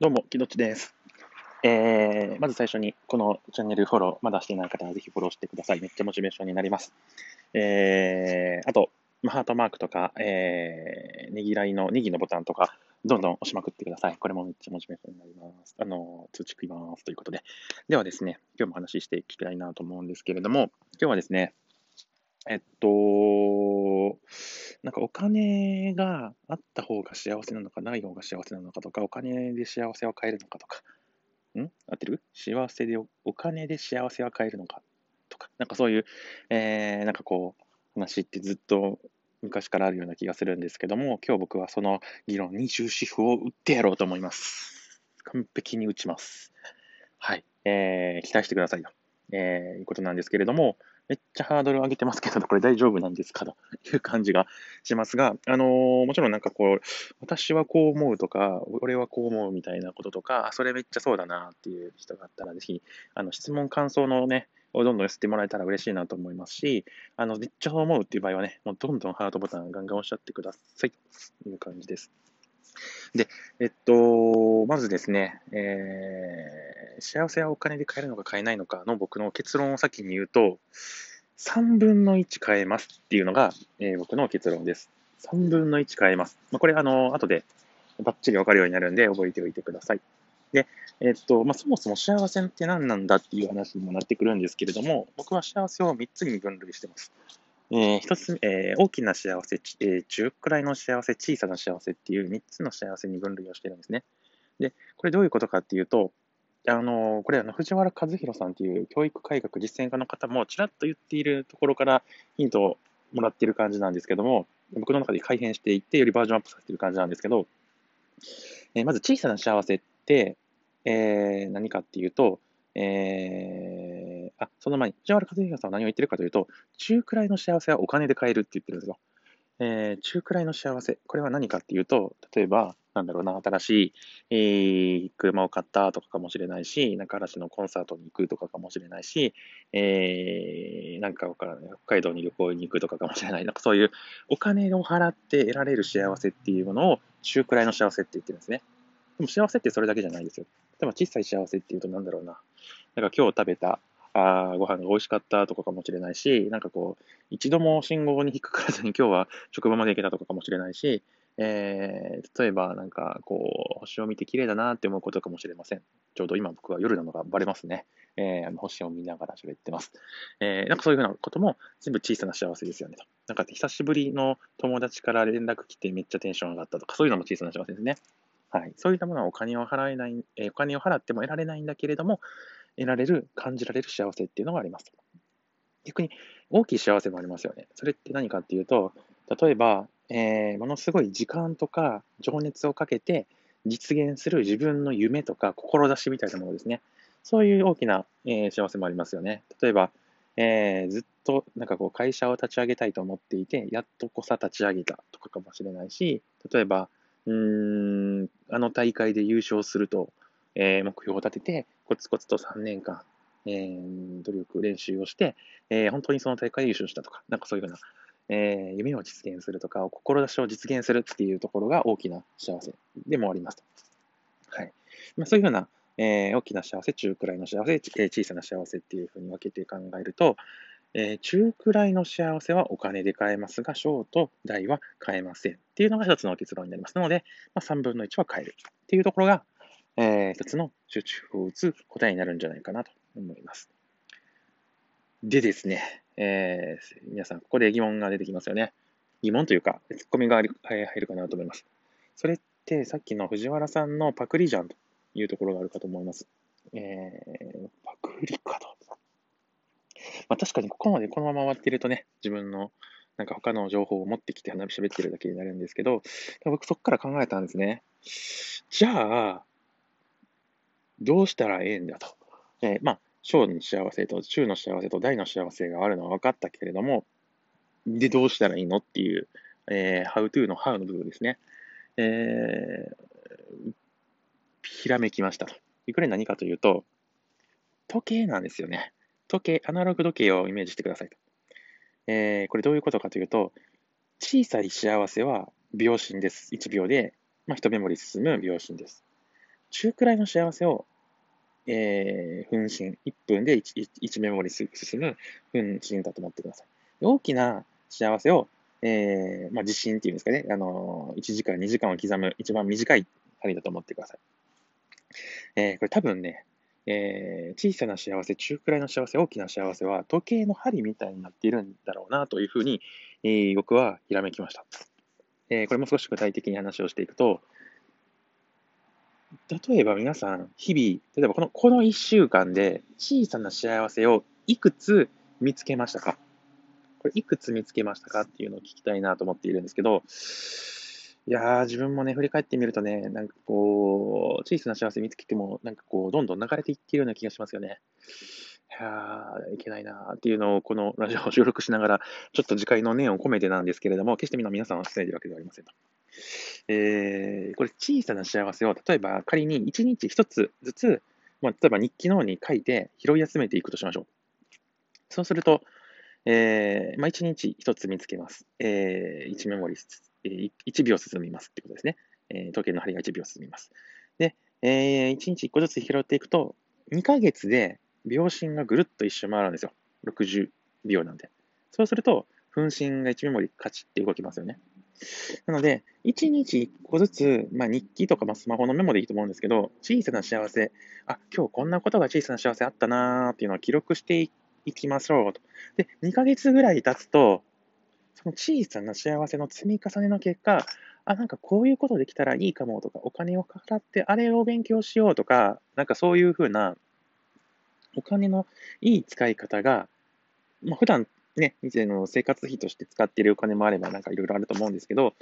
どうも、きどちです。えー、まず最初に、このチャンネルフォロー、まだしていない方はぜひフォローしてください。めっちゃモチベーションになります。えー、あと、ハートマークとか、えー、ねぎらいのネギのボタンとか、どんどん押しまくってください。これもめっちゃモチベーションになります。あの、通知食います。ということで。ではですね、今日も話していきたいなと思うんですけれども、今日はですね、えっと、なんかお金があった方が幸せなのか、ない方が幸せなのかとか、お金で幸せを買えるのかとか、ん？合ってる？幸せでお、お金で幸せは買えるのかとか、なんかそういう、えー、なんかこう、話ってずっと昔からあるような気がするんですけども、今日僕はその議論に終止符を打ってやろうと思います。完璧に打ちます。はい。えー、期待してくださいと、えー、いうことなんですけれども、めっちゃハードル上げてますけど、これ大丈夫なんですか？という感じがしますが、あのーもちろんなんかこう、私はこう思うとか、俺はこう思うみたいなこととか、あそれめっちゃそうだなっていう人があったら、ぜひ、あの、質問、感想のね、をどんどん寄せてもらえたら嬉しいなと思いますし、あの、めっちゃ思うっていう場合はね、もうどんどんハートボタンガンガン押しちゃってくださいという感じです。で、えっと、まずですね、えー、幸せはお金で買えるのか買えないのかの僕の結論を先に言うと、3分の1買えますっていうのが、えー僕の結論です。3分の1買えます。まあ、これ、あの、後でバッチリわかるようになるんで覚えておいてください。で、えっと、まあ、そもそも幸せって何なんだっていう話にもなってくるんですけれども、僕は幸せを3つに分類してます。えー一つ、えー大きな幸せ、えー中くらいの幸せ、小さな幸せっていう3つの幸せに分類をしているんですね。で、これどういうことかっていうと、あのこれあの、藤原和弘さんっていう教育改革実践家の方もちらっと言っているところからヒントをもらっている感じなんですけども、僕の中で改変していって、よりバージョンアップさせている感じなんですけど、えーまず小さな幸せって、えー何かっていうと、えーあ、その前に、藤原和弘さんは何を言ってるかというと、中くらいの幸せはお金で買えるって言ってるんですよ。えー中くらいの幸せ、これは何かっていうと、例えば、なんだろうな、新しい、えー車を買ったとかかもしれないし、なんか嵐のコンサートに行くとかかもしれないし、えーなんかわからない、北海道に旅行に行くとかかもしれない、なんかそういうお金を払って得られる幸せっていうものを中くらいの幸せって言ってるんですね。でも幸せってそれだけじゃないですよ。例えば小さい幸せっていうとなんだろうな。なんか今日食べたあーご飯が美味しかったとかかもしれないし、なんかこう、一度も信号に引っかからずに今日は 職場まで行けたとかかもしれないし、えー例えばなんかこう、星を見て綺麗だなって思うことかもしれません。ちょうど今僕は夜なのがバレますね。えー星を見ながら喋ってます。えーなんかそういうふうなことも全部小さな幸せですよねと。なんか久しぶりの友達から連絡来てめっちゃテンション上がったとか、そういうのも小さな幸せですね。はい。そういったものはお金を払えない、えーお金を払っても得られないんだけれども、得られる、感じられる幸せっていうのがあります。逆に大きい幸せもありますよね。それって何かっていうと、例えば、えーものすごい時間とか情熱をかけて実現する自分の夢とか志みたいなものですね。そういう大きな、えー幸せもありますよね。例えば、えーずっとなんかこう会社を立ち上げたいと思っていて、やっとこさ立ち上げたとかかもしれないし、例えば、うん、あの大会で優勝すると、えー目標を立てて、コツコツと3年間、えー努力、練習をして、えー本当にその大会優勝したとか、なんかそういうふうな、えー夢を実現するとか、志を実現するっていうところが大きな幸せでもありますと。はい。まあ、そういうふうな、えー大きな幸せ、中くらいの幸せ、えー小さな幸せっていうふうに分けて考えると、えー中くらいの幸せはお金で買えますが、小と大は買えませんっていうのが一つの結論になります。なので、まあ、3分の1は買えるっていうところが、えー一つの集中を打つ答えになるんじゃないかなと思います。でですね、えー皆さん、ここで疑問が出てきますよね。疑問というか、ツッコミが入るかなと思います。それってさっきの藤原さんのパクリじゃんというところがあるかと思います。えーパクリかと。まあ、確かにここまでこのまま終わってるとね、自分のなんか他の情報を持ってきて話し喋ってるだけになるんですけど、僕そこから考えたんですね。じゃあ、どうしたらええんだと。えーまあ、小の幸せと中の幸せと大の幸せがあるのは分かったけれども、で、どうしたらいいのっていう、えー、how to の how の部分ですね。えーひらめきましたと。これ何かというと、時計なんですよね。時計、アナログ時計をイメージしてくださいと。えーこれどういうことかというと、小さい幸せは秒針です。1秒で、まあ、一目盛り進む秒針です。中くらいの幸せを、えー、分身、1分で 1, 1メモリ進む分身だと思ってください。大きな幸せを、えー、まあ、地震っていうんですかね、あのー、1時間、2時間を刻む一番短い針だと思ってください。えー、これ多分ね、えー、小さな幸せ、中くらいの幸せ、大きな幸せは時計の針みたいになっているんだろうなというふうに、えー、僕はひらめきました。えー、これも少し具体的に話をしていくと、例えば皆さん、日々、例えばこのこの1週間で小さな幸せをいくつ見つけましたか？これいくつ見つけましたか？っていうのを聞きたいなと思っているんですけど、いやー、自分もね、振り返ってみるとね、なんかこう、小さな幸せ見つけても、なんかこう、どんどん流れていってるような気がしますよね。いやー、いけないなーっていうのを、このラジオを収録しながら、ちょっと次回の念を込めてなんですけれども、決して皆さんは防いでるわけではありませんと。えー、これ、小さな幸せを、例えば仮に1日1つずつ、まあ、例えば日記の方に書いて拾い集めていくとしましょう。そうすると、えー、まあ、1日1つ見つけます。えー、1メモリえ1秒進みますってことですね。え時計の針が1秒進みます。で、えー、1日1個ずつ拾っていくと、2ヶ月で秒針がぐるっと一周回るんですよ。60秒なんで。そうすると、分身が1メモリカチって動きますよね。なので、1日1個ずつ、まあ、日記とか、まあ、スマホのメモでいいと思うんですけど、小さな幸せ、あ、今日こんなことが小さな幸せあったなーっていうのを記録していきましょうと。で、2ヶ月ぐらい経つと、その小さな幸せの積み重ねの結果、あ、なんかこういうことできたらいいかもとか、お金を払ってあれを勉強しようとか、なんかそういうふうな、お金のいい使い方が、まあ、普段ね、以前の生活費として使っているお金もあれば、なんかいろいろあると思うんですけど、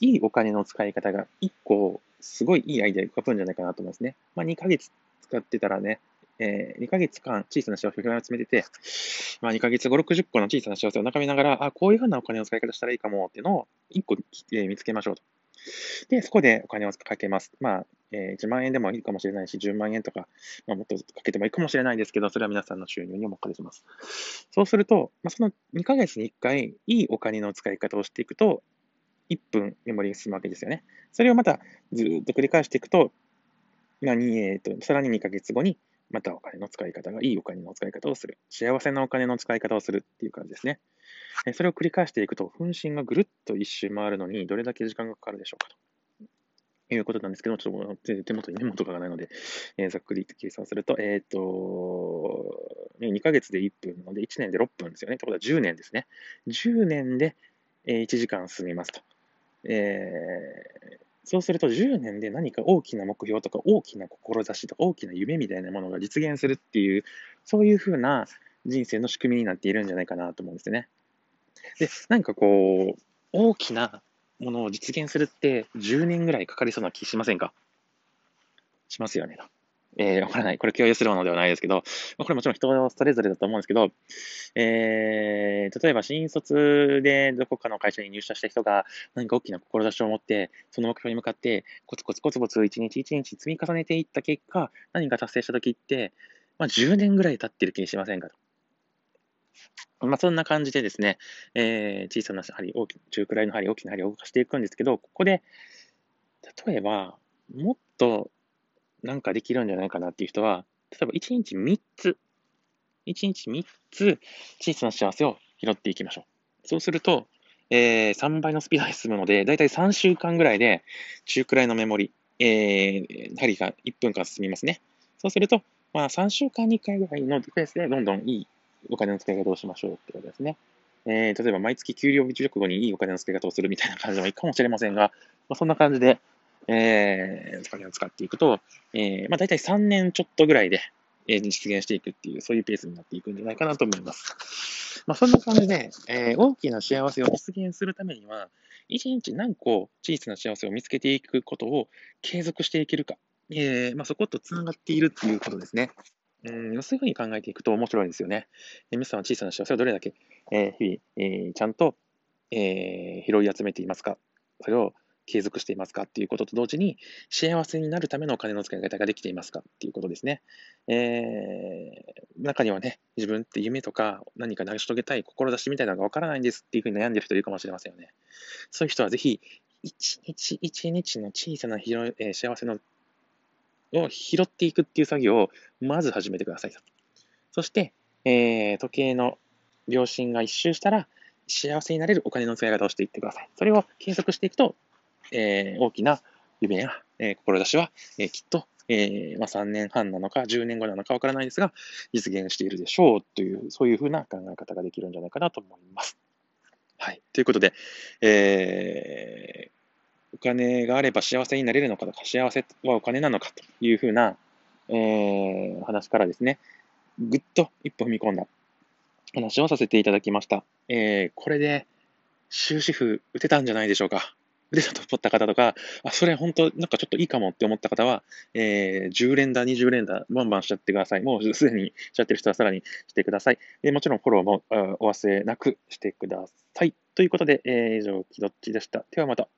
いいお金の使い方が1個、すごいいいアイデアが浮かぶんじゃないかなと思いますね。まあ、2ヶ月使ってたらね、えー、2ヶ月間小さな幸せを集めてて、まあ、2ヶ月後、60個の小さな幸せを眺めながら、あ、こういうふうなお金の使い方したらいいかもっていうのを1個、えー、見つけましょうと。で、そこでお金をかけます。まあ、えー、1万円でもいいかもしれないし、10万円とか、まあ、もっとかけてもいいかもしれないですけど、それは皆さんの収入にもかかります。そうすると、まあ、その2ヶ月に1回、いいお金の使い方をしていくと、1分メモリーが進むわけですよね。それをまたずっと繰り返していくと、まあ、えーと、さらに2ヶ月後にまたお金の使い方がいいお金の使い方をする。幸せなお金の使い方をするっていう感じですね。それを繰り返していくと、分身がぐるっと一周回るのにどれだけ時間がかかるでしょうかということなんですけど、ちょっと手元にメモとかがないので、えー、ざっくり計算すると、えっ、ー、と、2ヶ月で1分なので、1年で6分ですよね。ということは10年ですね。10年で1時間進みますと。えー、そうすると10年で何か大きな目標とか大きな志とか大きな夢みたいなものが実現するっていう、そういうふうな人生の仕組みになっているんじゃないかなと思うんですね。で、何かこう、大きなものを実現するって10年ぐらいかかりそうな気しませんか？しますよね。えー、わからない。これ共有するものではないですけど、これもちろん人それぞれだと思うんですけど、えー、例えば新卒でどこかの会社に入社した人が何か大きな志を持って、その目標に向かってコツコツコツコツ一日一日積み重ねていった結果、何か達成した時って、まあ、10年ぐらい経ってる気にしませんかと。まあ、そんな感じでですね、えー、小さな針、大き中くらいの針、大きな針を動かしていくんですけど、ここで、例えば、もっとなんかできるんじゃないかなっていう人は、例えば1日3つ、1日3つ小さな幸せを拾っていきましょう。そうすると、えー、3倍のスピードで進むので、だいたい3週間ぐらいで中くらいのメモリ、えー、針が1分間進みますね。そうすると、まあ3週間に1回ぐらいのペースでどんどんいいお金の使い方をしましょうってことですね。えー、例えば毎月給料日直後にいいお金の使い方をするみたいな感じでもいいかもしれませんが、まあ、そんな感じで、えー、お金を使っていくと、えー、まあ大体3年ちょっとぐらいで、えー、実現していくっていう、そういうペースになっていくんじゃないかなと思います。まあそんな感じで、えー、大きな幸せを実現するためには、一日何個小さな幸せを見つけていくことを継続していけるか、えー、まあそこと繋がっているっていうことですね。うん、そういうふうに考えていくと面白いですよね。え皆さんは小さな幸せをどれだけ、えー、日々、え、ちゃんと、えー、拾い集めていますかそれを継続していますかっていうことと同時に、幸せになるためのお金の使い方ができていますかっていうことですね。えー、中にはね、自分って夢とか何か成し遂げたい志みたいなのがわからないんですっていうふうに悩んでる人いるかもしれませんよね。そういう人はぜひ、一日一日の小さな広い、えー、幸せのを拾っていくっていう作業をまず始めてくださいと。そして、えー、時計の秒針が一周したら、幸せになれるお金の使い方をしていってください。それを継続していくと、えー、大きな夢や、えー、志は、えー、きっと、えーまあ、3年半なのか10年後なのかわからないですが、実現しているでしょうという、そういうふうな考え方ができるんじゃないかなと思います。はい。ということで、えー、お金があれば幸せになれるのかとか、幸せはお金なのかというふうな、えー、話からですね、ぐっと一歩踏み込んだ話をさせていただきました。えー、これで終止符打てたんじゃないでしょうか。打てたと思った方とか、あ、それ本当なんかちょっといいかもって思った方は、えー、10連打、20連打、バンバンしちゃってください。もうすでにしちゃってる人はさらにしてください。でもちろんフォローもお忘れなくしてください。ということで、えー、以上、きどっちでした。ではまた。